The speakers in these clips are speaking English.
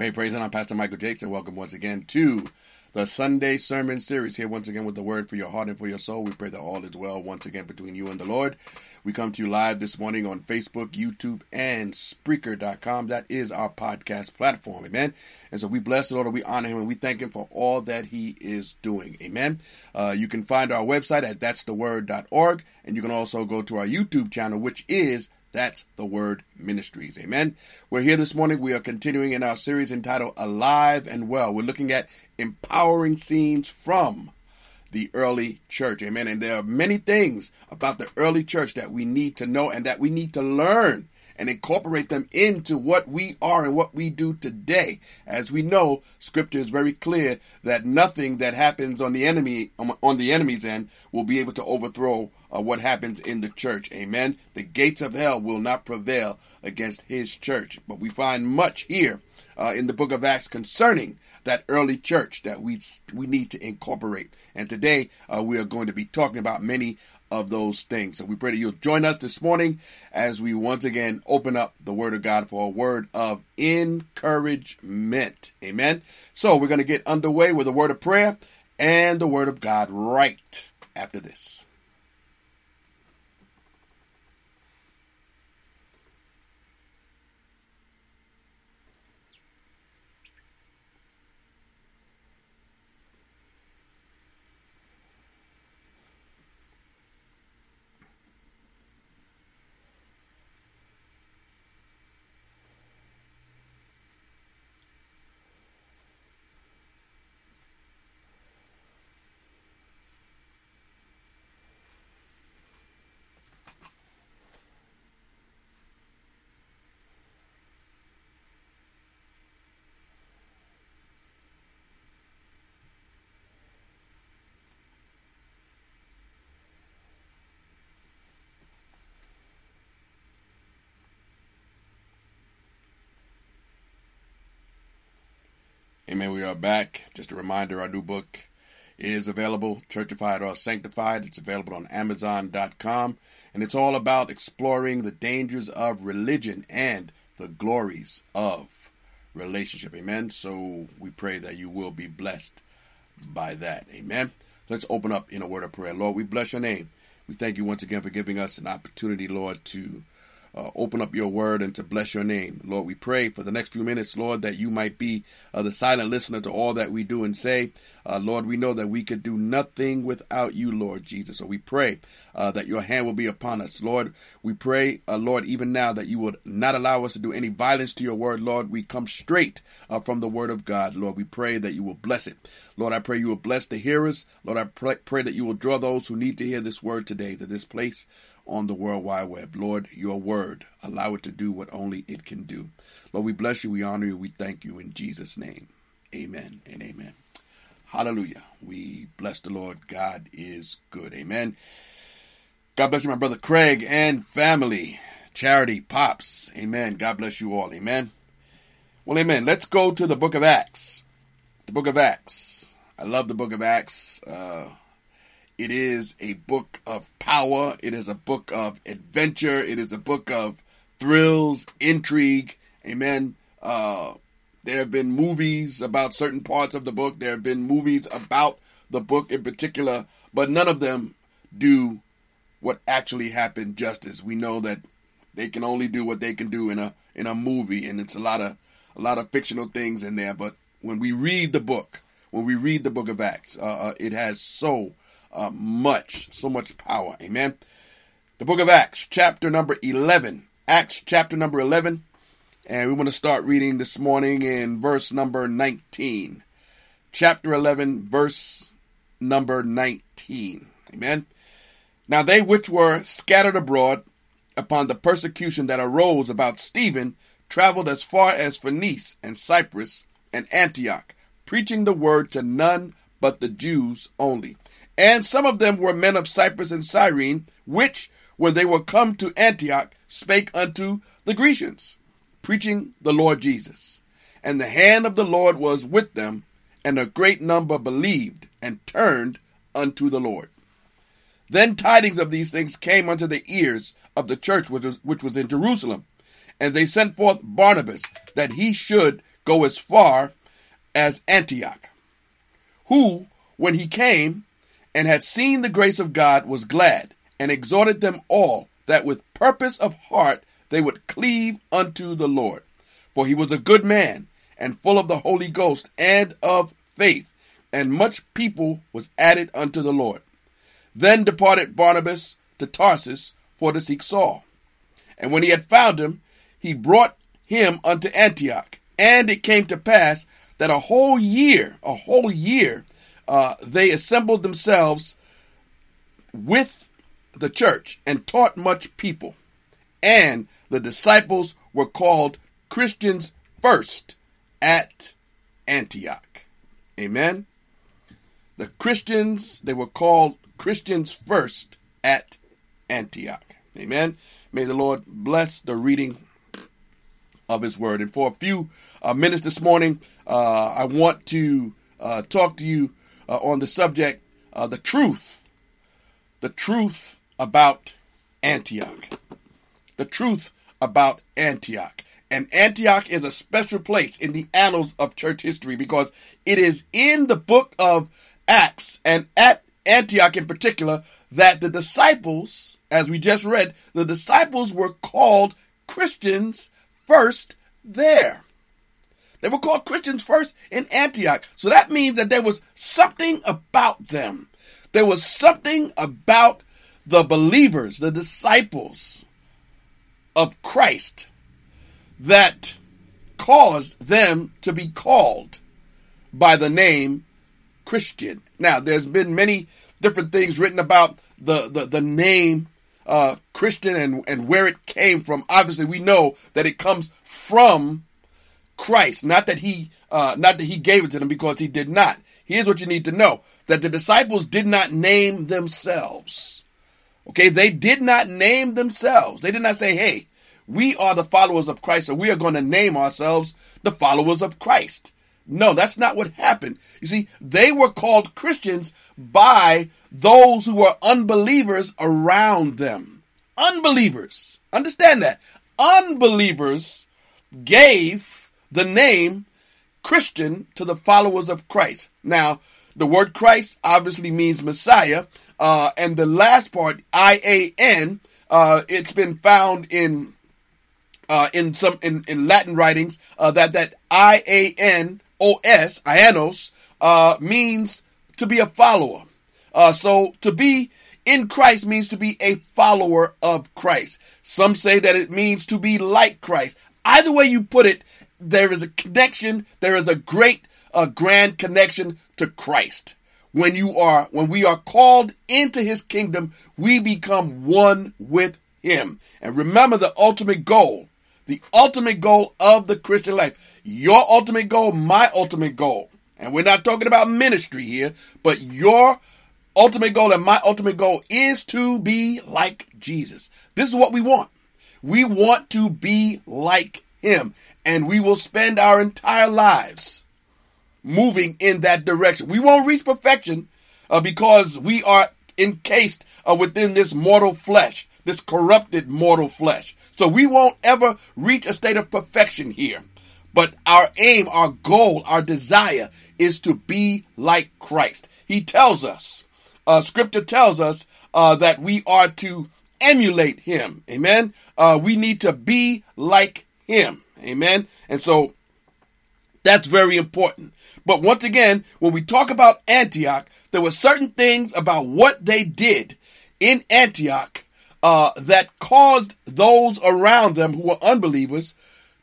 Hey, praise God. I'm Pastor Michael Jakes, and welcome once again to the Sunday Sermon Series. Here once again with the word for your heart and for your soul. We pray that all is well once again between you and the Lord. We come to you live this morning on Facebook, YouTube, and Spreaker.com. That is our podcast platform. Amen. And so we bless the Lord and we honor him and we thank him for all that he is doing. Amen. Uh, you can find our website at that'stheword.org, and you can also go to our YouTube channel, which is that's the Word Ministries. Amen. We're here this morning. We are continuing in our series entitled Alive and Well. We're looking at empowering scenes from the early church. Amen. And there are many things about the early church that we need to know and that we need to learn and incorporate them into what we are and what we do today. As we know, scripture is very clear that nothing that happens on the enemy on the enemy's end will be able to overthrow uh, what happens in the church. Amen. The gates of hell will not prevail against his church. But we find much here uh, in the book of Acts concerning that early church that we we need to incorporate. And today uh, we are going to be talking about many of those things. So we pray that you'll join us this morning as we once again open up the Word of God for a word of encouragement. Amen. So we're going to get underway with a word of prayer and the Word of God right after this. Amen. We are back. Just a reminder our new book is available, Churchified or Sanctified. It's available on Amazon.com. And it's all about exploring the dangers of religion and the glories of relationship. Amen. So we pray that you will be blessed by that. Amen. Let's open up in a word of prayer. Lord, we bless your name. We thank you once again for giving us an opportunity, Lord, to uh, open up your word and to bless your name. Lord, we pray for the next few minutes, Lord, that you might be uh, the silent listener to all that we do and say. Uh, Lord, we know that we could do nothing without you, Lord Jesus. So we pray uh, that your hand will be upon us. Lord, we pray, uh, Lord, even now that you would not allow us to do any violence to your word, Lord. We come straight uh, from the word of God, Lord. We pray that you will bless it. Lord, I pray you will bless the hearers. Lord, I pray, pray that you will draw those who need to hear this word today to this place on the World Wide Web. Lord, your word, allow it to do what only it can do. Lord, we bless you, we honor you, we thank you in Jesus' name. Amen and amen. Hallelujah. We bless the Lord. God is good. Amen. God bless you, my brother Craig and family. Charity, Pops. Amen. God bless you all. Amen. Well, amen. Let's go to the book of Acts. The book of Acts. I love the book of Acts. Uh, it is a book of power. It is a book of adventure. It is a book of thrills, intrigue. Amen. Uh, there have been movies about certain parts of the book. There have been movies about the book in particular, but none of them do what actually happened justice. We know that they can only do what they can do in a in a movie, and it's a lot of a lot of fictional things in there. But when we read the book, when we read the book of Acts, uh, uh, it has so uh, much, so much power. Amen. The book of Acts, chapter number 11. Acts, chapter number 11. And we want to start reading this morning in verse number 19. chapter 11, verse number 19. Amen. Now they which were scattered abroad upon the persecution that arose about Stephen traveled as far as Phoenice and Cyprus and Antioch, preaching the word to none but the Jews only. And some of them were men of Cyprus and Cyrene, which, when they were come to Antioch, spake unto the Grecians, preaching the Lord Jesus. And the hand of the Lord was with them, and a great number believed and turned unto the Lord. Then tidings of these things came unto the ears of the church which was, which was in Jerusalem. And they sent forth Barnabas that he should go as far as Antioch, who, when he came and had seen the grace of God, was glad and exhorted them all that with purpose of heart they would cleave unto the Lord. For he was a good man and full of the Holy Ghost and of faith, and much people was added unto the Lord. Then departed Barnabas to Tarsus for to seek Saul. And when he had found him, he brought him unto Antioch. And it came to pass that a whole year, a whole year, uh, they assembled themselves with the church and taught much people. And the disciples were called Christians first at Antioch. Amen. The Christians, they were called Christians first at Antioch. Amen. May the Lord bless the reading of His Word. And for a few uh, minutes this morning, uh, I want to uh, talk to you uh, on the subject, uh, the truth, the truth about Antioch. The truth about Antioch. And Antioch is a special place in the annals of church history because it is in the book of Acts and at Antioch in particular, that the disciples, as we just read, the disciples were called Christians first there. They were called Christians first in Antioch. So that means that there was something about them. There was something about the believers, the disciples of Christ, that caused them to be called by the name Christian. Now, there's been many different things written about the, the, the name uh, Christian and, and where it came from. Obviously, we know that it comes from Christ, not that he uh, not that he gave it to them because he did not. Here's what you need to know: that the disciples did not name themselves. Okay, they did not name themselves. They did not say, "Hey, we are the followers of Christ, so we are going to name ourselves the followers of Christ." No, that's not what happened. You see, they were called Christians by those who were unbelievers around them. Unbelievers. Understand that. Unbelievers gave the name Christian to the followers of Christ. Now, the word Christ obviously means Messiah, uh, and the last part, I A N, uh, it's been found in uh, in some in, in Latin writings uh, that that I A N os, ianos, uh, means to be a follower. Uh, so to be in Christ means to be a follower of Christ. Some say that it means to be like Christ. Either way you put it, there is a connection. There is a great, a grand connection to Christ. When you are, when we are called into his kingdom, we become one with him. And remember the ultimate goal, the ultimate goal of the Christian life your ultimate goal, my ultimate goal. And we're not talking about ministry here, but your ultimate goal and my ultimate goal is to be like Jesus. This is what we want. We want to be like him, and we will spend our entire lives moving in that direction. We won't reach perfection uh, because we are encased uh, within this mortal flesh, this corrupted mortal flesh. So we won't ever reach a state of perfection here. But our aim, our goal, our desire is to be like Christ. He tells us, uh, scripture tells us uh, that we are to emulate him. Amen. Uh, we need to be like him. Amen. And so that's very important. But once again, when we talk about Antioch, there were certain things about what they did in Antioch uh, that caused those around them who were unbelievers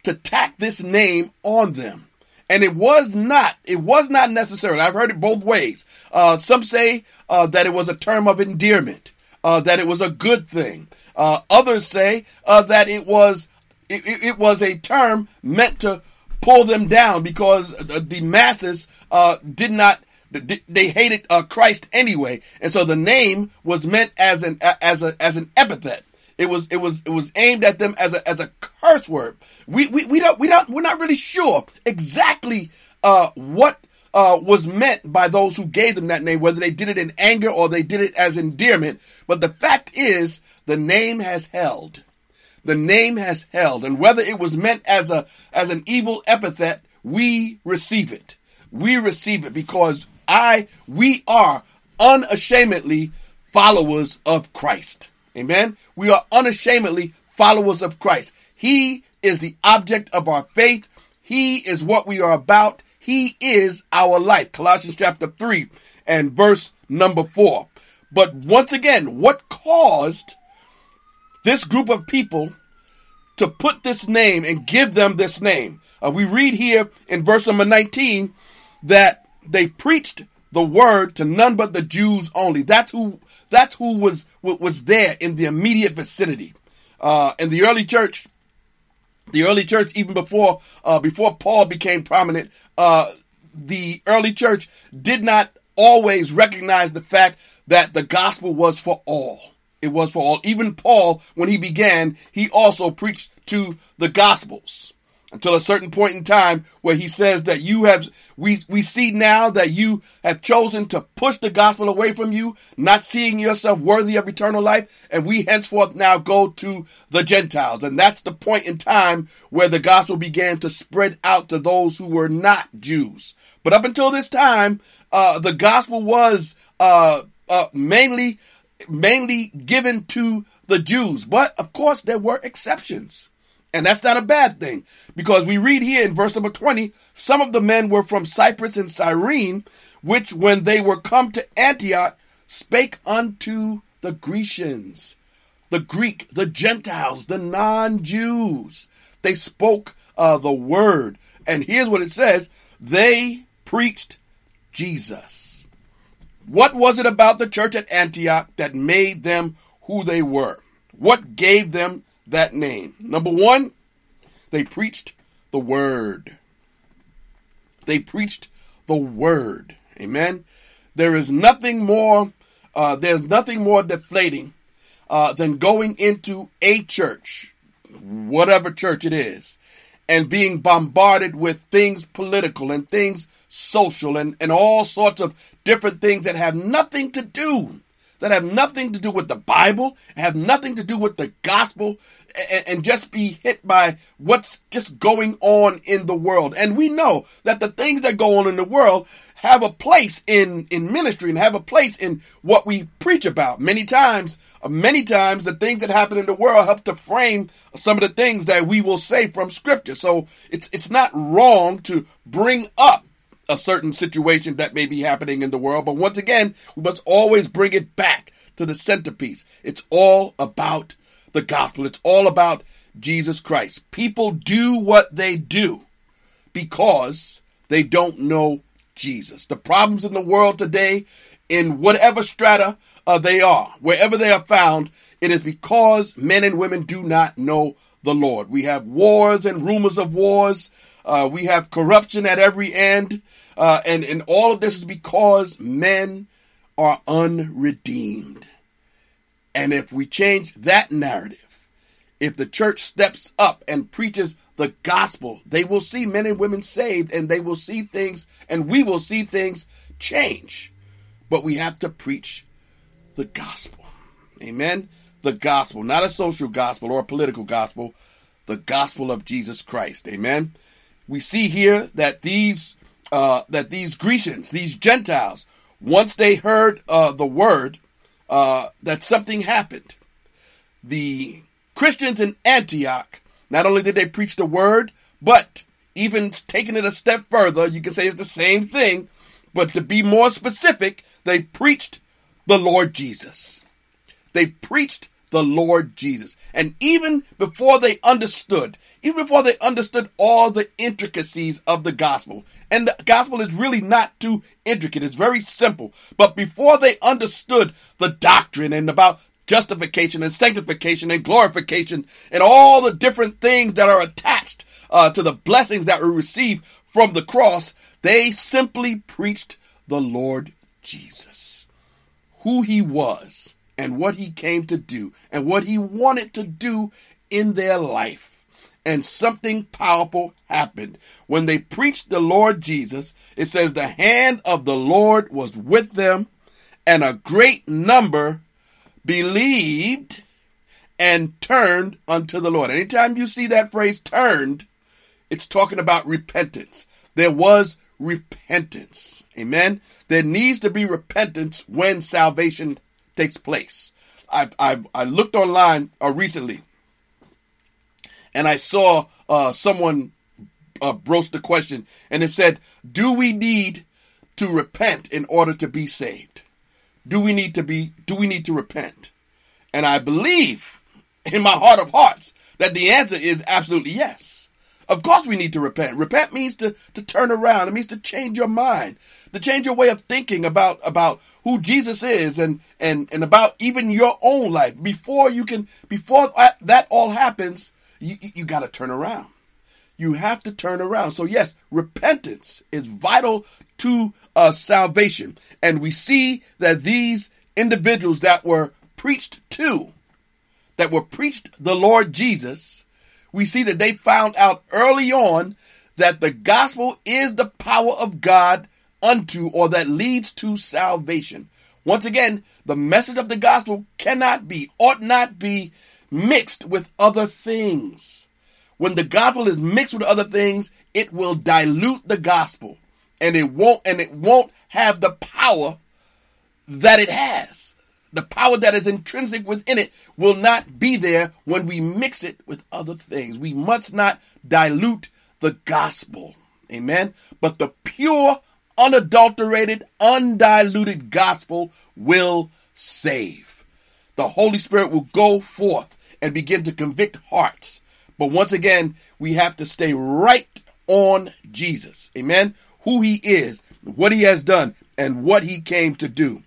to tack this name on them. And it was not, it was not necessarily, I've heard it both ways. Uh, some say uh, that it was a term of endearment, uh, that it was a good thing. Uh, others say uh, that it was, it, it, was a term meant to pull them down because the masses uh, did not they hated uh, Christ anyway, and so the name was meant as an as a as an epithet. It was it was it was aimed at them as a as a curse word. We we, we don't we don't we're not really sure exactly uh, what uh, was meant by those who gave them that name, whether they did it in anger or they did it as endearment. But the fact is, the name has held. The name has held, and whether it was meant as a as an evil epithet, we receive it. We receive it because I we are unashamedly followers of Christ. Amen. We are unashamedly followers of Christ. He is the object of our faith. He is what we are about. He is our life. Colossians chapter 3 and verse number 4. But once again, what caused this group of people to put this name and give them this name? Uh, we read here in verse number 19 that they preached the word to none but the Jews only. That's who that's who was was there in the immediate vicinity. Uh, in the early church, the early church, even before uh, before Paul became prominent, uh, the early church did not always recognize the fact that the gospel was for all. It was for all. Even Paul, when he began, he also preached to the gospels until a certain point in time where he says that you have we we see now that you have chosen to push the gospel away from you not seeing yourself worthy of eternal life and we henceforth now go to the gentiles. And that's the point in time where the gospel began to spread out to those who were not jews. But up until this time uh, the gospel was uh, uh, mainly mainly given to the jews. But of course there were exceptions and that's not a bad thing because we read here in verse number 20, some of the men were from Cyprus and Cyrene, which when they were come to Antioch spake unto the Grecians, the Greek, the Gentiles, the non-Jews. They spoke uh, the word. And here's what it says. They preached Jesus. What was it about the church at Antioch that made them who they were? What gave them that name. Number one, they preached the word. They preached the word. Amen. There is nothing more, uh, there's nothing more deflating uh, than going into a church, whatever church it is, and being bombarded with things political and things social and, and all sorts of different things that have nothing to do that have nothing to do with the Bible, have nothing to do with the gospel, and, and, just be hit by what's just going on in the world. And we know that the things that go on in the world have a place in, in ministry and have a place in what we preach about. Many times, uh, many times the things that happen in the world help to frame some of the things that we will say from scripture. So it's, it's not wrong to bring up a certain situation that may be happening in the world. But once again, we must always bring it back to the centerpiece. It's all about the gospel. It's all about Jesus Christ. People do what they do because they don't know Jesus. The problems in the world today, in whatever strata uh, they are, wherever they are found, it is because men and women do not know the Lord. We have wars and rumors of wars. Uh, we have corruption at every end. Uh, and, and all of this is because men are unredeemed. And if we change that narrative, if the church steps up and preaches the gospel, they will see men and women saved and they will see things and we will see things change. But we have to preach the gospel. Amen. The gospel, not a social gospel or a political gospel, the gospel of Jesus Christ. Amen. We see here that these uh, that these Grecians, these Gentiles, once they heard uh, the word, uh, that something happened. The Christians in Antioch, not only did they preach the word, but even taking it a step further, you can say it's the same thing, but to be more specific, they preached the Lord Jesus. They preached the Lord Jesus. And even before they understood, even before they understood all the intricacies of the gospel, and the gospel is really not too intricate, it's very simple. But before they understood the doctrine and about justification and sanctification and glorification and all the different things that are attached uh, to the blessings that we receive from the cross, they simply preached the Lord Jesus, who he was and what he came to do and what he wanted to do in their life. And something powerful happened. When they preached the Lord Jesus, it says the hand of the Lord was with them, and a great number believed and turned unto the Lord. Anytime you see that phrase turned, it's talking about repentance. There was repentance. Amen. There needs to be repentance when salvation takes place. I I, I looked online uh, recently, and I saw uh, someone uh, broached the question, and it said, "Do we need to repent in order to be saved? Do we need to be? Do we need to repent?" And I believe in my heart of hearts that the answer is absolutely yes. Of course we need to repent. Repent means to, to turn around. It means to change your mind, to change your way of thinking about, about who Jesus is and, and, and about even your own life. Before you can, before that all happens, you, you got to turn around. You have to turn around. So yes, repentance is vital to uh, salvation. And we see that these individuals that were preached to, that were preached the Lord Jesus, we see that they found out early on that the gospel is the power of God unto or that leads to salvation. Once again, the message of the gospel cannot be, ought not be mixed with other things. When the gospel is mixed with other things, it will dilute the gospel and it won't, and it won't have the power that it has. The power that is intrinsic within it will not be there when we mix it with other things. We must not dilute the gospel. Amen. But the pure, unadulterated, undiluted gospel will save. The Holy Spirit will go forth and begin to convict hearts. But once again, we have to stay right on Jesus. Amen. Who he is, what he has done, and what he came to do.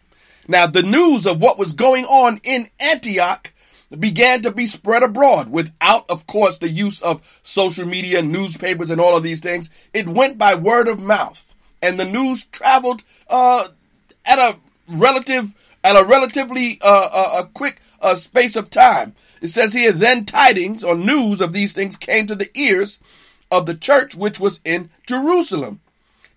Now, the news of what was going on in Antioch began to be spread abroad without, of course, the use of social media, newspapers, and all of these things. It went by word of mouth, and the news traveled uh, at a relative at a relatively uh, uh, a quick uh, space of time. It says here, then tidings or news of these things came to the ears of the church which was in Jerusalem,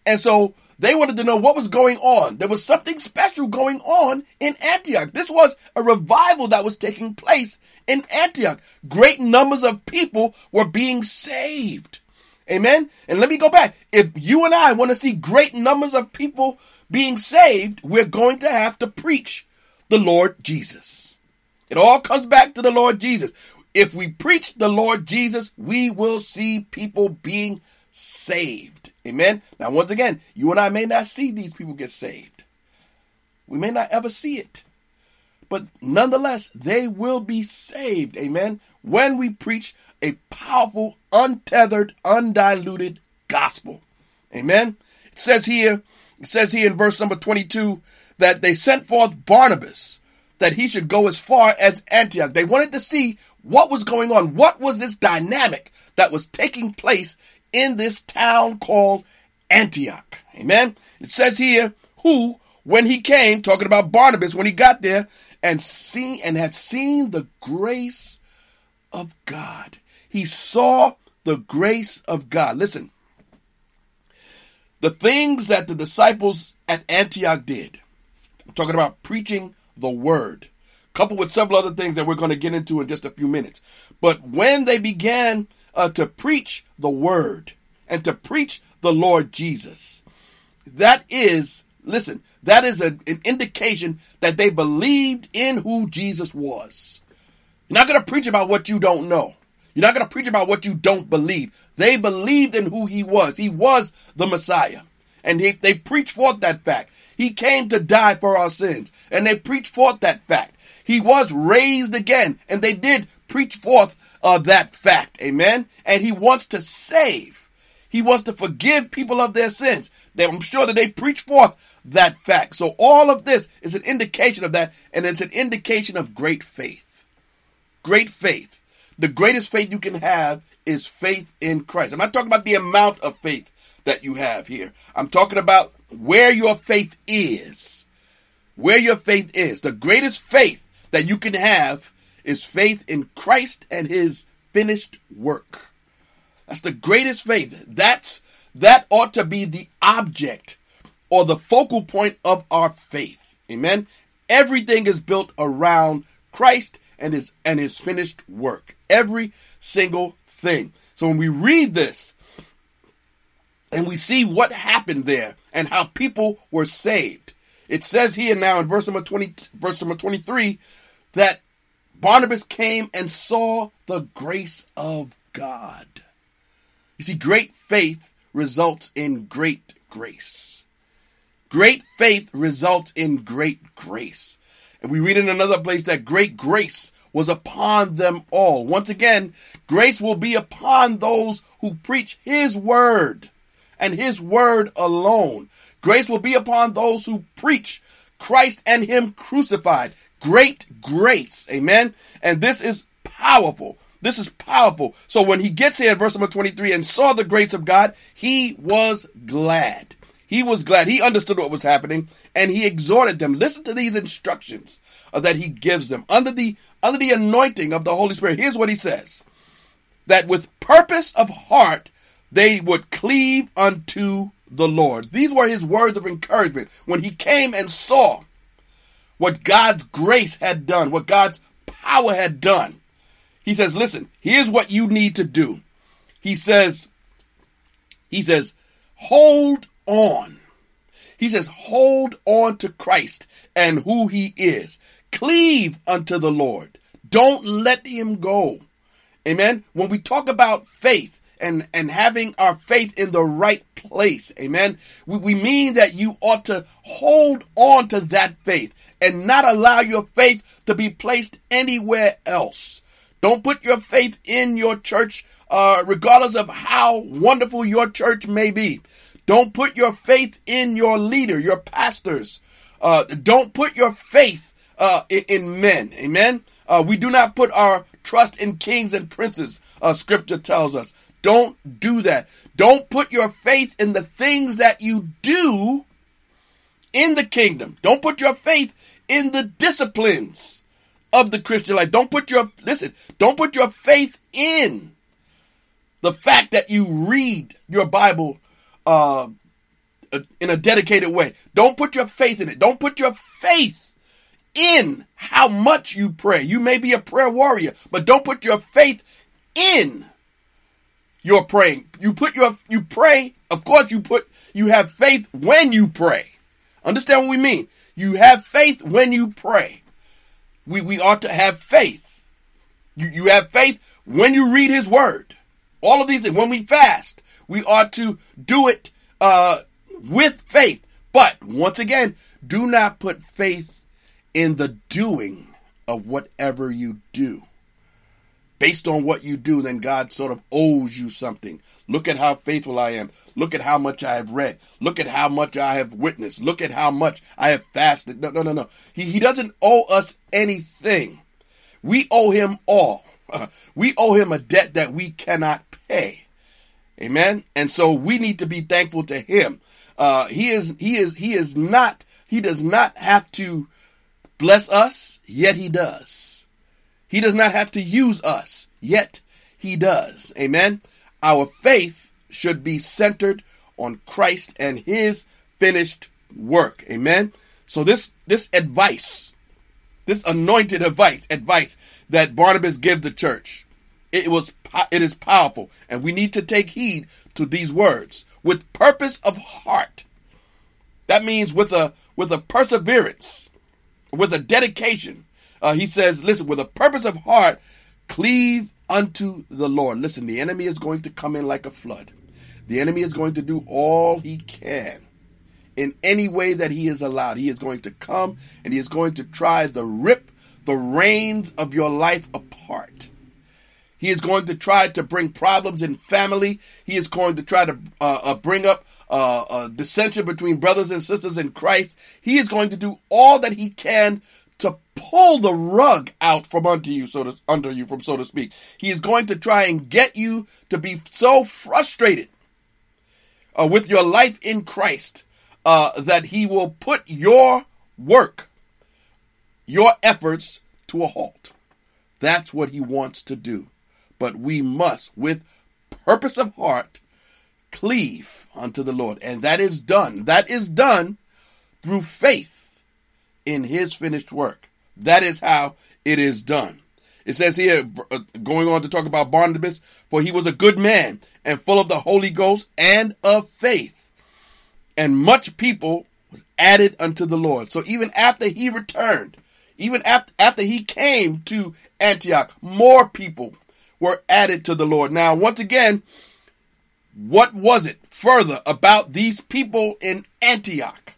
and so they wanted to know what was going on. There was something special going on in Antioch. This was a revival that was taking place in Antioch. Great numbers of people were being saved. Amen. And let me go back. If you and I want to see great numbers of people being saved, we're going to have to preach the Lord Jesus. It all comes back to the Lord Jesus. If we preach the Lord Jesus, we will see people being saved. Amen. Now, once again, you and I may not see these people get saved. We may not ever see it. But nonetheless, they will be saved. Amen. When we preach a powerful, untethered, undiluted gospel. Amen. It says here, it says here in verse number 22 that they sent forth Barnabas that he should go as far as Antioch. They wanted to see what was going on. What was this dynamic that was taking place in this town called Antioch. Amen. It says here, who, when he came, talking about Barnabas, when he got there and seen and had seen the grace of God. He saw the grace of God. Listen, the things that the disciples at Antioch did, I'm talking about preaching the word, coupled with several other things that we're going to get into in just a few minutes. But when they began uh, to preach the word and to preach the Lord Jesus. That is, listen, that is a, an indication that they believed in who Jesus was. You're not going to preach about what you don't know. You're not going to preach about what you don't believe. They believed in who he was. He was the Messiah. And he, they preached forth that fact. He came to die for our sins. And they preached forth that fact. He was raised again. And they did preach forth uh, that fact. Amen. And he wants to save. He wants to forgive people of their sins. They, I'm sure that they preach forth that fact. So all of this is an indication of that. And it's an indication of great faith. Great faith. The greatest faith you can have is faith in Christ. I'm not talking about the amount of faith that you have here. I'm talking about where your faith is. Where your faith is. The greatest faith that you can have is faith in Christ and his finished work. That's the greatest faith. That's that ought to be the object or the focal point of our faith. Amen. Everything is built around Christ and his and his finished work. Every single thing. So when we read this and we see what happened there and how people were saved, it says here now in verse number 20, verse number 23, that Barnabas came and saw the grace of God. You see, great faith results in great grace. Great faith results in great grace. And we read in another place that great grace was upon them all. Once again, grace will be upon those who preach his word and his word alone. Grace will be upon those who preach Christ and him crucified. Great grace. Amen. And this is powerful. This is powerful. So when he gets here in verse number 23 and saw the grace of God, he was glad. He was glad. He understood what was happening and he exhorted them. Listen to these instructions that he gives them under the under the anointing of the Holy Spirit. Here's what he says. That with purpose of heart they would cleave unto the Lord. These were his words of encouragement when he came and saw what God's grace had done, what God's power had done. He says, listen, here's what you need to do. He says, he says, hold on. He says, hold on to Christ and who he is. Cleave unto the Lord. Don't let him go. Amen. When we talk about faith and, and having our faith in the right place, amen, we, we mean that you ought to hold on to that faith and not allow your faith to be placed anywhere else. Don't put your faith in your church, uh, regardless of how wonderful your church may be. Don't put your faith in your leader, your pastors. Uh, don't put your faith uh, in, in, men. Amen. Uh, we do not put our trust in kings and princes. Uh, scripture tells us. Don't do that. Don't put your faith in the things that you do in the kingdom. Don't put your faith in the disciplines of the Christian life. Don't put your listen. Don't put your faith in the fact that you read your Bible uh, in a dedicated way. Don't put your faith in it. Don't put your faith in how much you pray. You may be a prayer warrior, but don't put your faith in your praying. You put your you pray. Of course, you put you have faith when you pray. Understand what we mean? You have faith when you pray. We we ought to have faith. You you have faith when you read His Word. All of these. When we fast, we ought to do it uh, with faith. But once again, do not put faith in the doing of whatever you do. Based on what you do, then God sort of owes you something. Look at how faithful I am. Look at how much I have read. Look at how much I have witnessed. Look at how much I have fasted. No, no, no, no. He, he doesn't owe us anything. We owe him all. we owe him a debt that we cannot pay. Amen. And so we need to be thankful to him. Uh, he is, he is, he is not, he does not have to bless us, yet he does. He does not have to use us, yet he does. Amen. Our faith should be centered on Christ and his finished work. Amen. So this, this advice, this anointed advice, advice that Barnabas gives the church, it was it is powerful, and we need to take heed to these words with purpose of heart. That means with a with a perseverance, with a dedication. Uh, he says, "Listen, with a purpose of heart, cleave unto the Lord." Listen, the enemy is going to come in like a flood. The enemy is going to do all he can in any way that he is allowed. He is going to come and he is going to try to rip the reins of your life apart. He is going to try to bring problems in family. He is going to try to uh, uh, bring up uh, dissension between brothers and sisters in Christ. He is going to do all that he can pull the rug out from under you, so to under you, from so to speak. He is going to try and get you to be so frustrated uh, with your life in Christ uh, that he will put your work, your efforts to a halt. That's what he wants to do. But we must, with purpose of heart, cleave unto the Lord. And that is done. That is done through faith in his finished work. That is how it is done. It says here, uh, going on to talk about Barnabas, for he was a good man and full of the Holy Ghost and of faith. And much people was added unto the Lord. So even after he returned, even after, after he came to Antioch, more people were added to the Lord. Now, once again, what was it further about these people in Antioch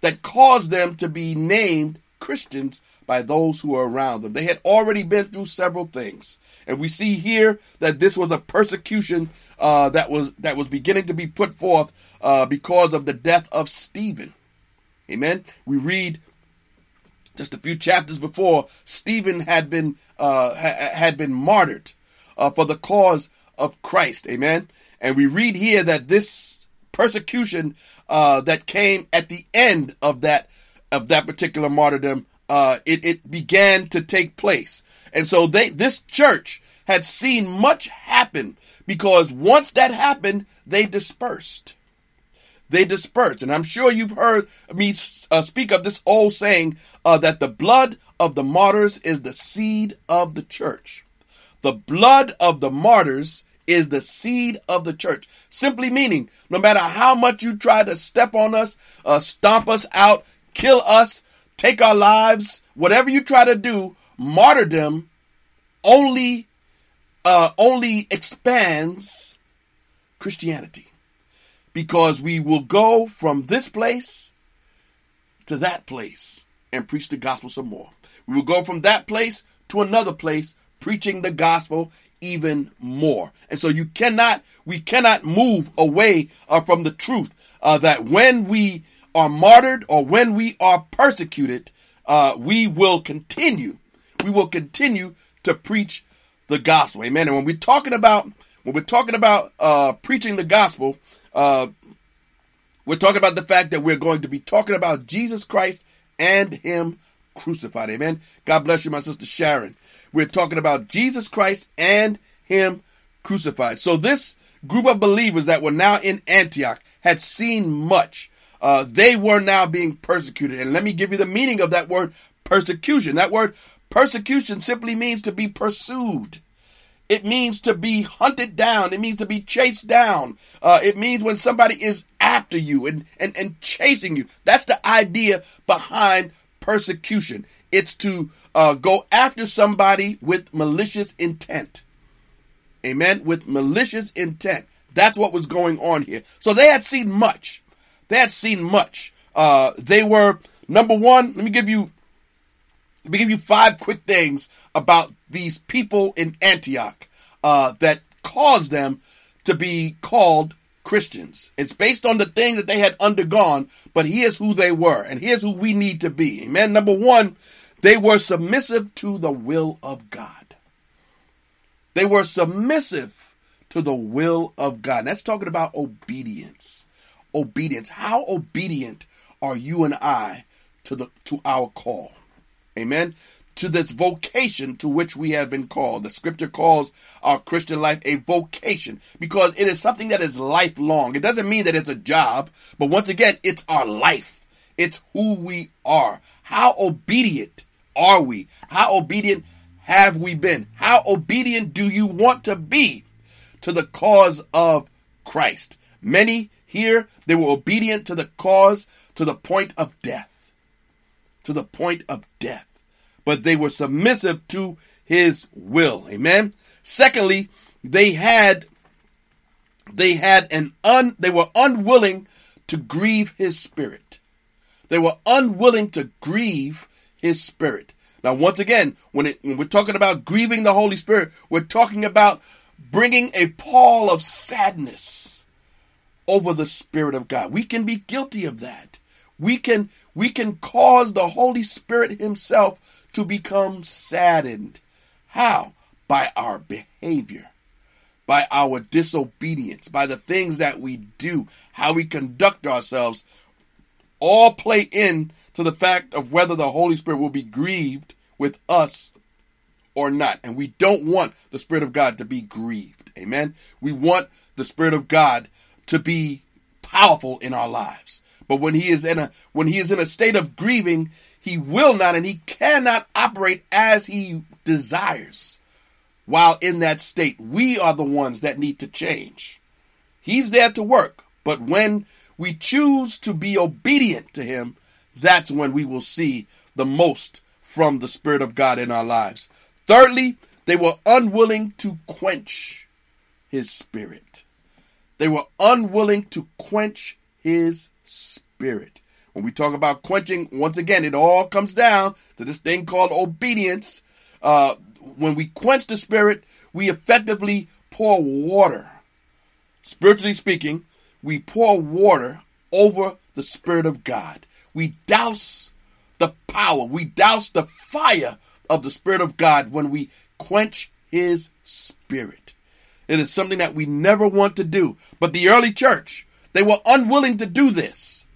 that caused them to be named Christians by those who are around them? They had already been through several things. And we see here that this was a persecution uh, that was that was beginning to be put forth uh, because of the death of Stephen. Amen. We read just a few chapters before Stephen had been uh, ha- had been martyred uh, for the cause of Christ. Amen. And we read here that this persecution uh, that came at the end of that of that particular martyrdom, uh, it, it began to take place. And so they this church had seen much happen because once that happened, they dispersed they dispersed. And I'm sure you've heard me uh, speak of this old saying uh, that the blood of the martyrs is the seed of the church. The blood of the martyrs is the seed of the church. Simply meaning, no matter how much you try to step on us, uh, stomp us out, kill us, take our lives, whatever you try to do, martyrdom only uh, only expands Christianity because we will go from this place to that place and preach the gospel some more. We will go from that place to another place preaching the gospel even more. And so you cannot, we cannot move away uh, from the truth uh, that when we are martyred or when we are persecuted, uh, we will continue. We will continue to preach the gospel. Amen. And when we're talking about when we're talking about uh, preaching the gospel, uh, we're talking about the fact that we're going to be talking about Jesus Christ and Him crucified. Amen. God bless you, my sister Sharon. We're talking about Jesus Christ and Him crucified. So this group of believers that were now in Antioch had seen much. Uh, they were now being persecuted. And let me give you the meaning of that word persecution. That word persecution simply means to be pursued. It means to be hunted down. It means to be chased down. Uh, it means when somebody is after you and, and, and chasing you. That's the idea behind persecution. It's to uh, go after somebody with malicious intent. Amen. With malicious intent. That's what was going on here. So they had seen much. They had seen much. Uh, they were number one. Let me give you. Let me give you five quick things about these people in Antioch uh, that caused them to be called Christians. It's based on the thing that they had undergone, but here's who they were, and here's who we need to be. Amen. Number one, they were submissive to the will of God. They were submissive to the will of God. And that's talking about obedience. Obedience. How obedient are you and I to the to our call? Amen to this vocation to which we have been called. The scripture calls our Christian life a vocation because it is something that is lifelong. It doesn't mean that it's a job, but once again, it's our life. It's who we are. How obedient are we? How obedient have we been? How obedient do you want to be to the cause of Christ? Many here, they were obedient to the cause to the point of death. To the point of death but they were submissive to his will. Amen. Secondly, they had they had an un they were unwilling to grieve his spirit. They were unwilling to grieve his spirit. Now, once again, when, it, when we're talking about grieving the Holy Spirit, we're talking about bringing a pall of sadness over the Spirit of God. We can be guilty of that. We can we can cause the Holy Spirit Himself to become saddened. How? By our behavior, by our disobedience, by the things that we do, how we conduct ourselves, all play in to the fact of whether the Holy Spirit will be grieved with us or not. And we don't want the Spirit of God to be grieved. Amen. We want the Spirit of God to be powerful in our lives. But when he is in a when he is in a state of grieving, he will not and he cannot operate as he desires. While in that state, we are the ones that need to change. He's there to work, but when we choose to be obedient to him, that's when we will see the most from the Spirit of God in our lives. Thirdly, they were unwilling to quench his spirit. They were unwilling to quench his spirit. When we talk about quenching, once again, it all comes down to this thing called obedience. Uh, when we quench the spirit, we effectively pour water. Spiritually speaking, we pour water over the Spirit of God. We douse the power, we douse the fire of the Spirit of God when we quench His Spirit. It is something that we never want to do. But the early church, they were unwilling to do this.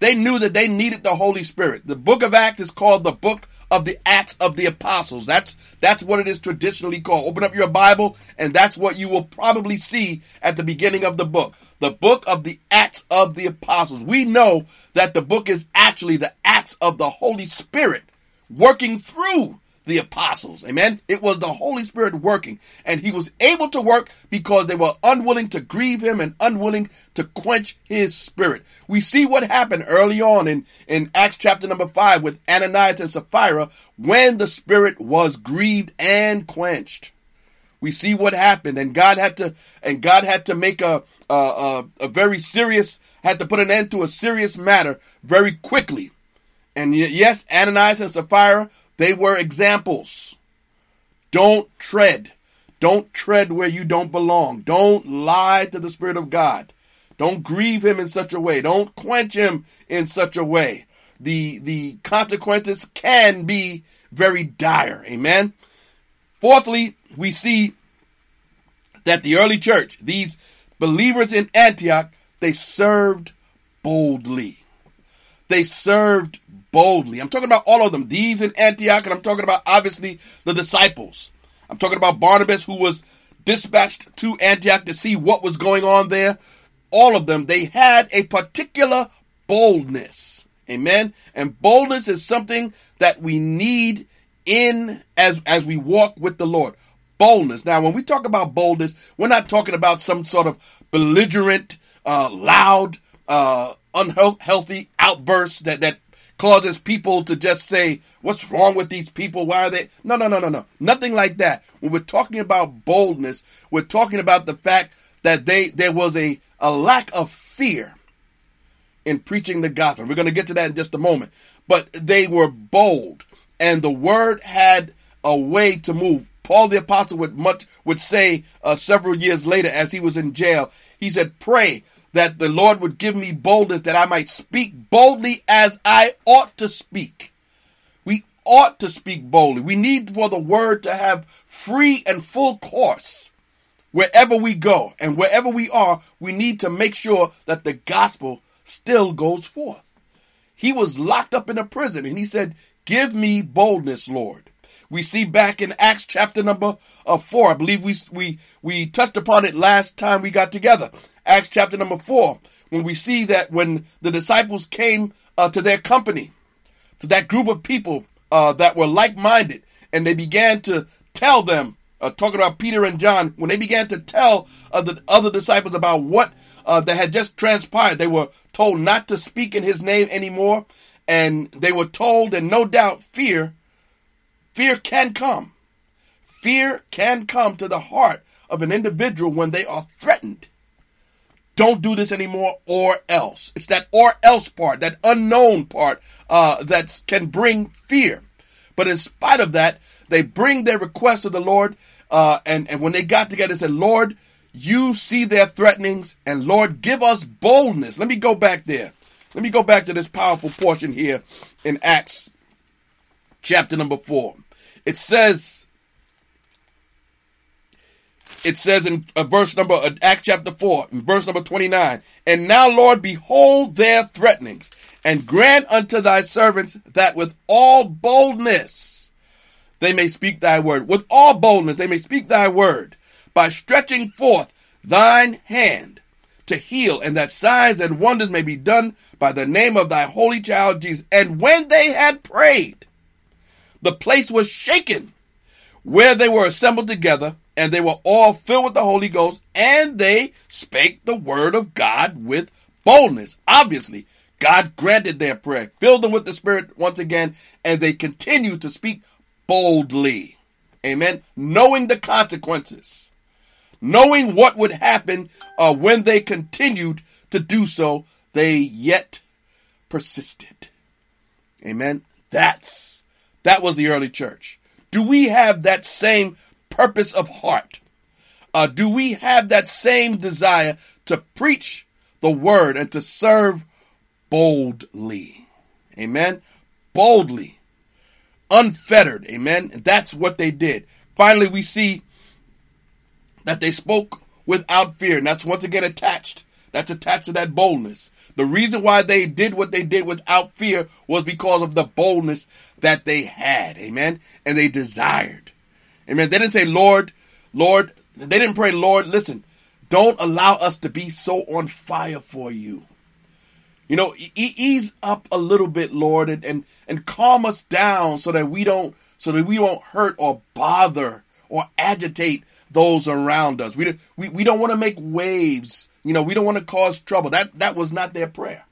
They knew that they needed the Holy Spirit. The book of Acts is called the book of the Acts of the Apostles. That's that's what it is traditionally called. Open up your Bible and that's what you will probably see at the beginning of the book. The book of the Acts of the Apostles. We know that the book is actually the Acts of the Holy Spirit working through the apostles. Amen. It was the Holy Spirit working, and he was able to work because they were unwilling to grieve him and unwilling to quench his spirit. We see what happened early on in, in Acts chapter number five with Ananias and Sapphira when the spirit was grieved and quenched. We see what happened, and God had to, and God had to make a, a, a, a very serious, had to put an end to a serious matter very quickly. And yes, Ananias and Sapphira, they were examples. Don't tread. Don't tread where you don't belong. Don't lie to the Spirit of God. Don't grieve him in such a way. Don't quench him in such a way. The, the consequences can be very dire. Amen. Fourthly, we see that the early church, these believers in Antioch, they served boldly. They served boldly. I'm talking about all of them. These in Antioch, and I'm talking about obviously the disciples. I'm talking about Barnabas, who was dispatched to Antioch to see what was going on there. All of them, they had a particular boldness. Amen. And boldness is something that we need in as as we walk with the Lord. Boldness. Now, when we talk about boldness, we're not talking about some sort of belligerent, uh, loud, uh, unhealthy outbursts that that causes people to just say, What's wrong with these people? Why are they? No, no, no, no, no. Nothing like that. When we're talking about boldness, we're talking about the fact that they there was a, a lack of fear in preaching the gospel. We're going to get to that in just a moment. But they were bold, and the word had a way to move. Paul the apostle would much would say uh, several years later, as he was in jail, he said, "Pray that the Lord would give me boldness that I might speak boldly as I ought to speak. We ought to speak boldly. We need for the word to have free and full course wherever we go and wherever we are. We need to make sure that the gospel still goes forth. He was locked up in a prison and he said, Give me boldness, Lord. We see back in Acts chapter number uh, four. I believe we we we touched upon it last time we got together. Acts chapter number four, when we see that when the disciples came uh, to their company, to that group of people uh, that were like minded, and they began to tell them, uh, talking about Peter and John, when they began to tell the other disciples about what uh, that had just transpired, they were told not to speak in his name anymore, and they were told, and no doubt, fear, fear can come. Fear can come to the heart of an individual when they are threatened don't do this anymore or else. It's that or else part, that unknown part uh, that can bring fear. But in spite of that, they bring their request to the Lord. Uh, and, and when they got together, they said, Lord, you see their threatenings, and Lord, give us boldness. Let me go back there. Let me go back to this powerful portion here in Acts chapter number 4. It says, it says in uh, verse number uh, Act chapter 4, in verse number 29, and now Lord behold their threatenings and grant unto thy servants that with all boldness they may speak thy word. With all boldness they may speak thy word by stretching forth thine hand to heal and that signs and wonders may be done by the name of thy holy child Jesus. And when they had prayed, the place was shaken where they were assembled together and they were all filled with the Holy Ghost and they spake the word of God with boldness. Obviously, God granted their prayer, filled them with the Spirit once again, and they continued to speak boldly. Amen. Knowing the consequences, knowing what would happen uh, when they continued to do so, they yet persisted. Amen. That's that was the early church. Do we have that same purpose of heart? Uh, do we have that same desire to preach the word and to serve boldly. Amen. Boldly. Unfettered. Amen. And that's what they did. Finally, we see that they spoke without fear. And that's once again attached. That's attached to that boldness. The reason why they did what they did without fear was because of the boldness that they had. Amen. And they desired. Amen. They didn't say, Lord, Lord, they didn't pray, Lord, listen, don't allow us to be so on fire for you. You know, e- ease up a little bit, Lord, and, and, and calm us down so that we don't so that we won't hurt or bother or agitate those around us. We we, we don't want to make waves. You know, we don't want to cause trouble. That that was not their prayer.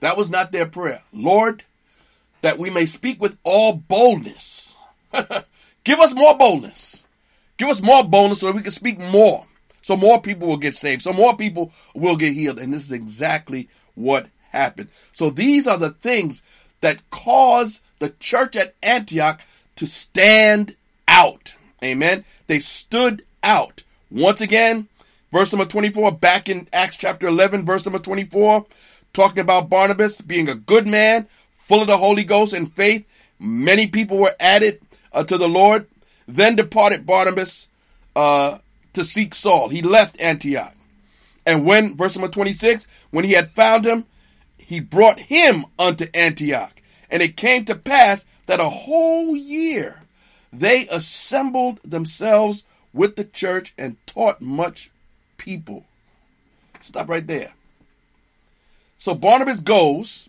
That was not their prayer. Lord, that we may speak with all boldness. Give us more boldness. Give us more boldness so that we can speak more. So more people will get saved. So more people will get healed. And this is exactly what happened. So these are the things that cause the church at Antioch to stand out. Amen. They stood out. Once again, verse number 24, back in Acts chapter 11, verse number 24, talking about Barnabas being a good man, full of the Holy Ghost and faith. Many people were added uh, to the Lord. Then departed Barnabas uh, to seek Saul. He left Antioch. And when, verse number 26, when he had found him, he brought him unto Antioch. And it came to pass that a whole year they assembled themselves with the church and taught much people. Stop right there. So Barnabas goes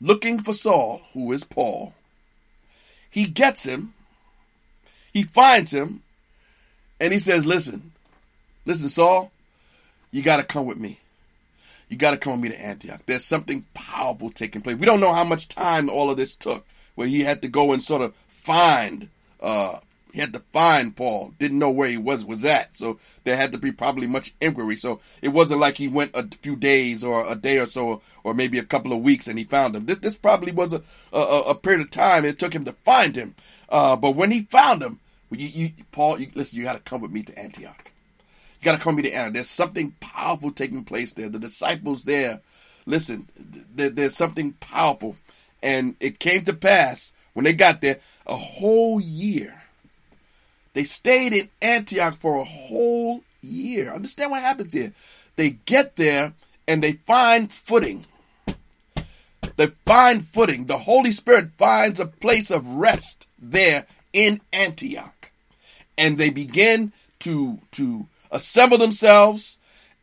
looking for Saul, who is Paul. He gets him, he finds him, and he says, Listen, Listen, Saul, you got to come with me. You got to come with me to Antioch. There's something powerful taking place. We don't know how much time all of this took, where he had to go and sort of find. Uh, he had to find Paul. Didn't know where he was was at. So there had to be probably much inquiry. So it wasn't like he went a few days or a day or so, or maybe a couple of weeks, and he found him. This this probably was a a, a period of time it took him to find him. Uh, but when he found him, you, you Paul, you, listen, you got to come with me to Antioch. You got to come with me to end. There's something powerful taking place there. The disciples there, listen, there, there's something powerful. And it came to pass when they got there a whole year. They stayed in Antioch for a whole year. Understand what happens here? They get there and they find footing. They find footing. The Holy Spirit finds a place of rest there in Antioch. And they begin to to assemble themselves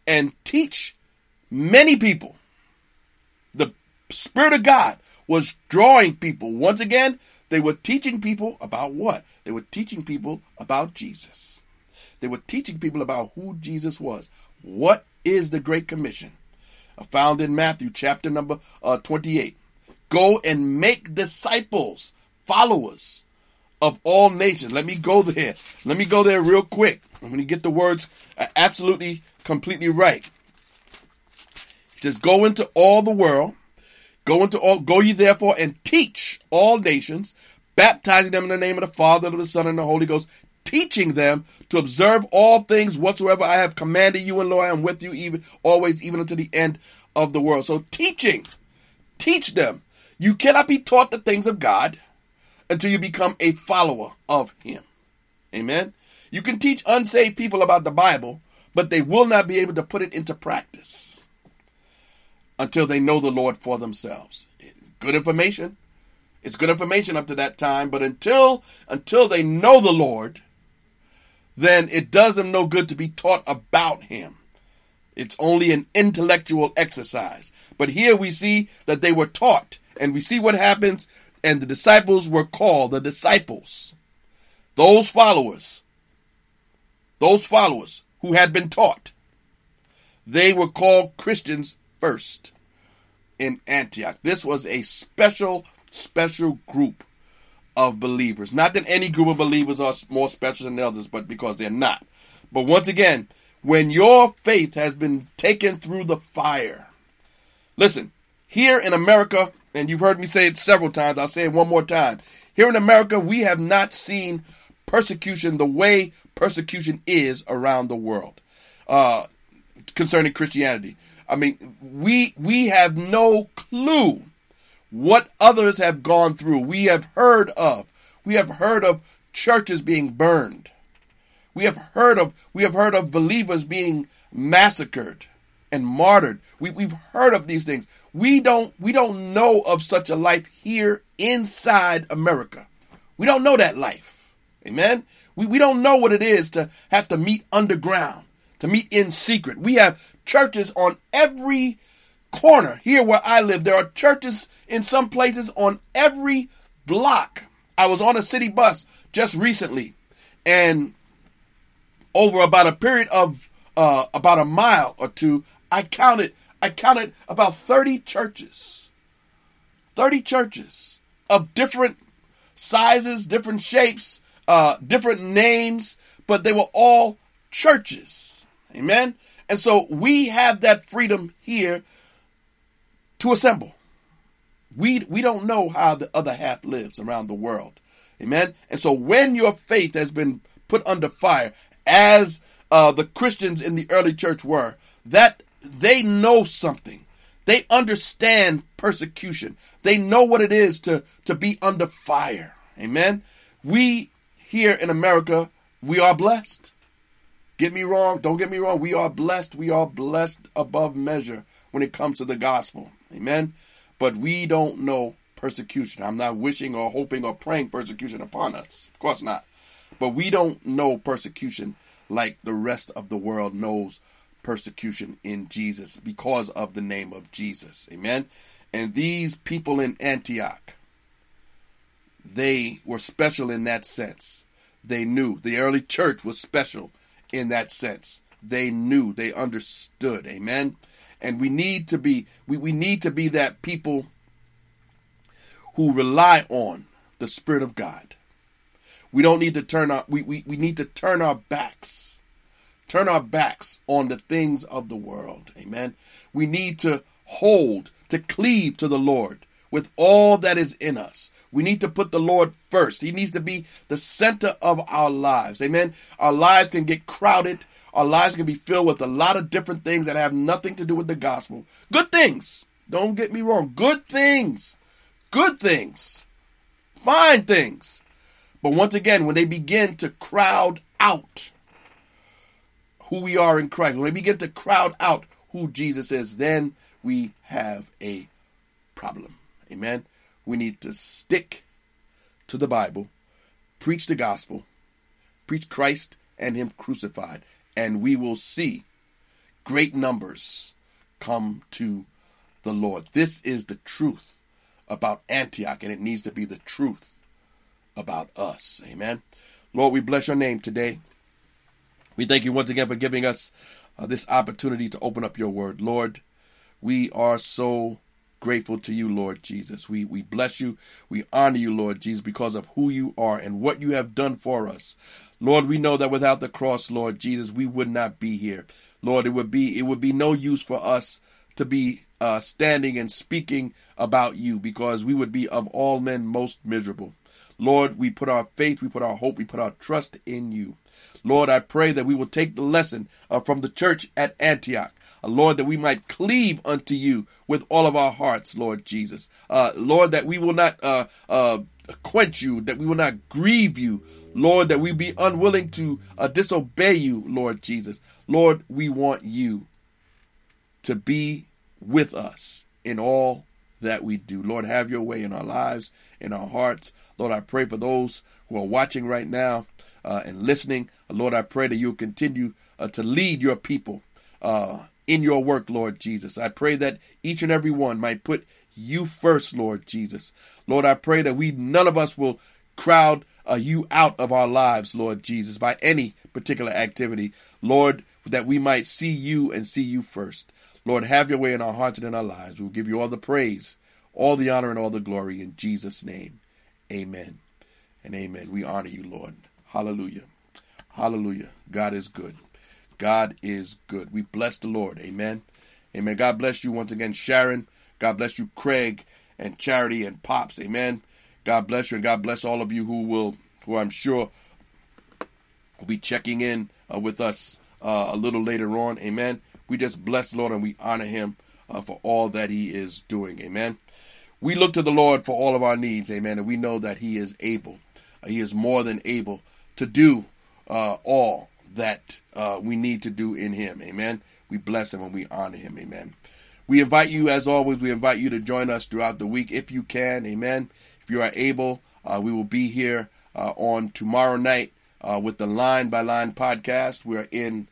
and teach many people. The Spirit of God was drawing people. Once again, they were teaching people about what? They were teaching people about Jesus. They were teaching people about who Jesus was. What is the Great Commission? Uh, found in Matthew chapter number uh, 28. Go and make disciples, followers of all nations. Let me go there. Let me go there real quick. I'm going to get the words absolutely, completely right. He says, Go into all the world, go into all, go ye therefore and teach all nations, baptizing them in the name of the Father, and of the Son, and the Holy Ghost, teaching them to observe all things whatsoever I have commanded you, and Lord, I am with you even always, even unto the end of the world. So teaching, teach them. You cannot be taught the things of God until you become a follower of Him. Amen. You can teach unsaved people about the Bible, but they will not be able to put it into practice until they know the Lord for themselves. Good information. It's good information up to that time, but until until they know the Lord, then it does them no good to be taught about him. It's only an intellectual exercise. But here we see that they were taught, and we see what happens, and the disciples were called the disciples. Those followers, those followers who had been taught, they were called Christians first in Antioch. This was a special, special group of believers. Not that any group of believers are more special than others, but because they're not. But once again, when your faith has been taken through the fire, listen, here in America, and you've heard me say it several times, I'll say it one more time. Here in America, we have not seen persecution the way persecution is around the world uh, concerning Christianity. I mean, we we have no clue what others have gone through. We have heard of. We have heard of churches being burned. We have heard of we have heard of believers being massacred and martyred. We, we've heard of these things. We don't we don't know of such a life here inside America. We don't know that life. Amen. We, we don't know what it is to have to meet underground, to meet in secret. We have churches on every corner. Here where I live, there are churches in some places on every block. I was on a city bus just recently, and over about a period of uh, about a mile or two, I counted I counted about 30 churches. 30 churches of different sizes, different shapes, uh, different names, but they were all churches. Amen. And so we have that freedom here to assemble. We, we don't know how the other half lives around the world. Amen. And so when your faith has been put under fire, as uh, the Christians in the early church were, that they know something. They understand persecution. They know what it is to, to be under fire. Amen. We here in America, we are blessed. Get me wrong, don't get me wrong. We are blessed. We are blessed above measure when it comes to the gospel. Amen. But we don't know persecution. I'm not wishing or hoping or praying persecution upon us. Of course not. But we don't know persecution like the rest of the world knows persecution in Jesus because of the name of Jesus. Amen. And these people in Antioch, they were special in that sense. They knew. The early church was special in that sense. They knew, they understood. Amen. And we need to be we, we need to be that people who rely on the Spirit of God. We don't need to turn our we, we, we need to turn our backs. Turn our backs on the things of the world. Amen. We need to hold, to cleave to the Lord with all that is in us. We need to put the Lord first. He needs to be the center of our lives. Amen. Our lives can get crowded. Our lives can be filled with a lot of different things that have nothing to do with the gospel. Good things. Don't get me wrong. Good things. Good things. Fine things. But once again, when they begin to crowd out who we are in Christ, when they begin to crowd out who Jesus is, then we have a problem. Amen. We need to stick to the Bible, preach the gospel, preach Christ and Him crucified, and we will see great numbers come to the Lord. This is the truth about Antioch, and it needs to be the truth about us. Amen. Lord, we bless your name today. We thank you once again for giving us uh, this opportunity to open up your word. Lord, we are so grateful to you, Lord Jesus. We, we bless you. We honor you, Lord Jesus, because of who you are and what you have done for us. Lord, we know that without the cross, Lord Jesus, we would not be here. Lord, it would be it would be no use for us to be uh, standing and speaking about you because we would be of all men most miserable. Lord, we put our faith, we put our hope, we put our trust in you. Lord, I pray that we will take the lesson uh, from the church at Antioch. Lord, that we might cleave unto you with all of our hearts, Lord Jesus. Uh, Lord, that we will not uh, uh, quench you, that we will not grieve you. Lord, that we be unwilling to uh, disobey you, Lord Jesus. Lord, we want you to be with us in all that we do. Lord, have your way in our lives, in our hearts. Lord, I pray for those who are watching right now uh, and listening. Lord, I pray that you'll continue uh, to lead your people uh, in your work, Lord Jesus. I pray that each and every one might put you first, Lord Jesus. Lord, I pray that we, none of us will crowd uh, you out of our lives, Lord Jesus, by any particular activity. Lord, that we might see you and see you first. Lord, have your way in our hearts and in our lives. We'll give you all the praise, all the honor, and all the glory in Jesus' name. Amen and amen. We honor you, Lord. Hallelujah. Hallelujah. God is good. God is good. We bless the Lord. Amen. Amen. God bless you once again, Sharon. God bless you, Craig and Charity and Pops. Amen. God bless you and God bless all of you who will, who I'm sure will be checking in uh, with us uh, a little later on. Amen we just bless Lord and we honor him uh, for all that he is doing. Amen. We look to the Lord for all of our needs. Amen. And we know that he is able. Uh, he is more than able to do uh, all that uh, we need to do in him. Amen. We bless him and we honor him. Amen. We invite you, as always, we invite you to join us throughout the week if you can. Amen. If you are able, uh, we will be here uh, on tomorrow night with the Line by Line podcast. We're in,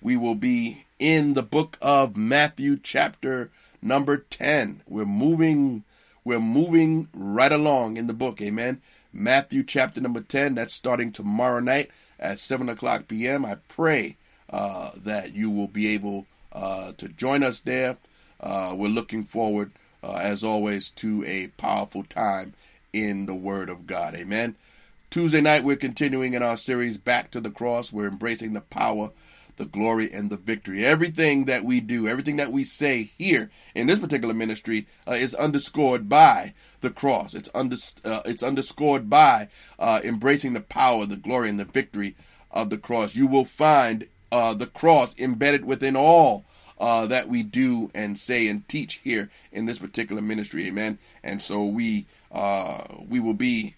we will be in the book of Matthew chapter number 10. We're moving we're moving right along in the book. Amen. Matthew chapter number 10. That's starting tomorrow night at 7 o'clock p.m. I pray uh, that you will be able uh, to join us there. Uh, we're looking forward, uh, as always, to a powerful time in the Word of God. Amen. Tuesday night, we're continuing in our series, Back to the Cross. We're embracing the power the glory and the victory. Everything that we do, everything that we say here in this particular ministry uh, is underscored by the cross. It's under, uh, it's underscored by uh, embracing the power, the glory, and the victory of the cross. You will find uh, the cross embedded within all uh, that we do and say and teach here in this particular ministry. Amen. And so we uh, we will be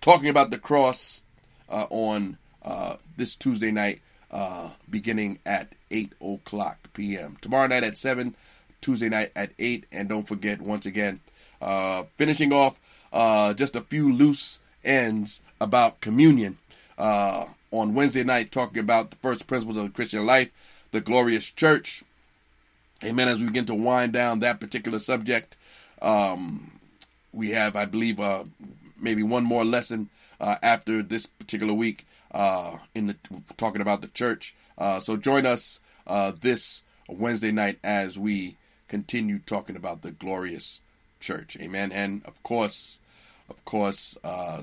talking about the cross on this Tuesday night uh, beginning at 8 o'clock p.m. Tomorrow night at 7, Tuesday night at 8. And don't forget, once again, uh, finishing off uh, just a few loose ends about communion. Uh, on Wednesday night, talking about the first principles of the Christian life, the glorious church. Amen. As we begin to wind down that particular subject, um, we have, I believe, uh, maybe one more lesson uh, after this particular week uh, in the talking about the church. Uh, so join us uh, this Wednesday night as we continue talking about the glorious church. Amen. And of course, of course, uh,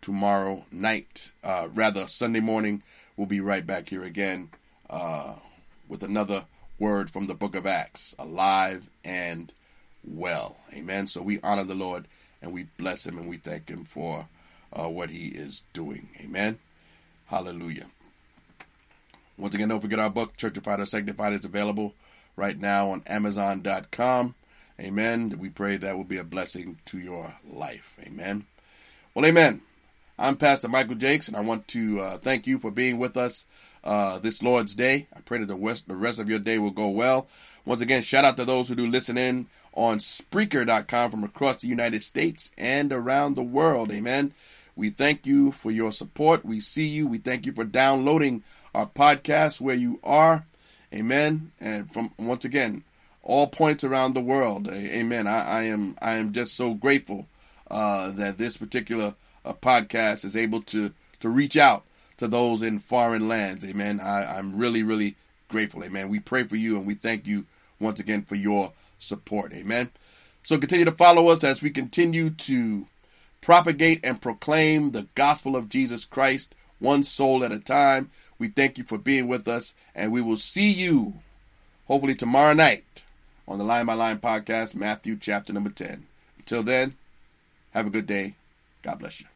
tomorrow night, uh, rather Sunday morning, we'll be right back here again uh, with another word from the book of Acts, alive and well. Amen. So we honor the Lord and we bless him and we thank him for uh, what he is doing. Amen. Hallelujah. Once again, don't forget our book, Church Churchified or Sanctified, is available right now on Amazon.com. Amen. We pray that will be a blessing to your life. Amen. Well, amen. I'm Pastor Michael Jakes, and I want to uh, thank you for being with us uh, this Lord's Day. I pray that the rest, the rest of your day will go well. Once again, shout out to those who do listen in on Spreaker.com from across the United States and around the world. Amen. We thank you for your support. We see you. We thank you for downloading our podcast where you are. Amen. And from once again, all points around the world. Amen. I, I am I am just so grateful uh, that this particular uh, podcast is able to to reach out to those in foreign lands. Amen. I, I'm really really grateful. Amen. We pray for you and we thank you once again for your support. Amen. So continue to follow us as we continue to propagate and proclaim the gospel of Jesus Christ, one soul at a time. We thank you for being with us, and we will see you hopefully tomorrow night on the Line by Line podcast, Matthew chapter number 10. Until then, have a good day. God bless you.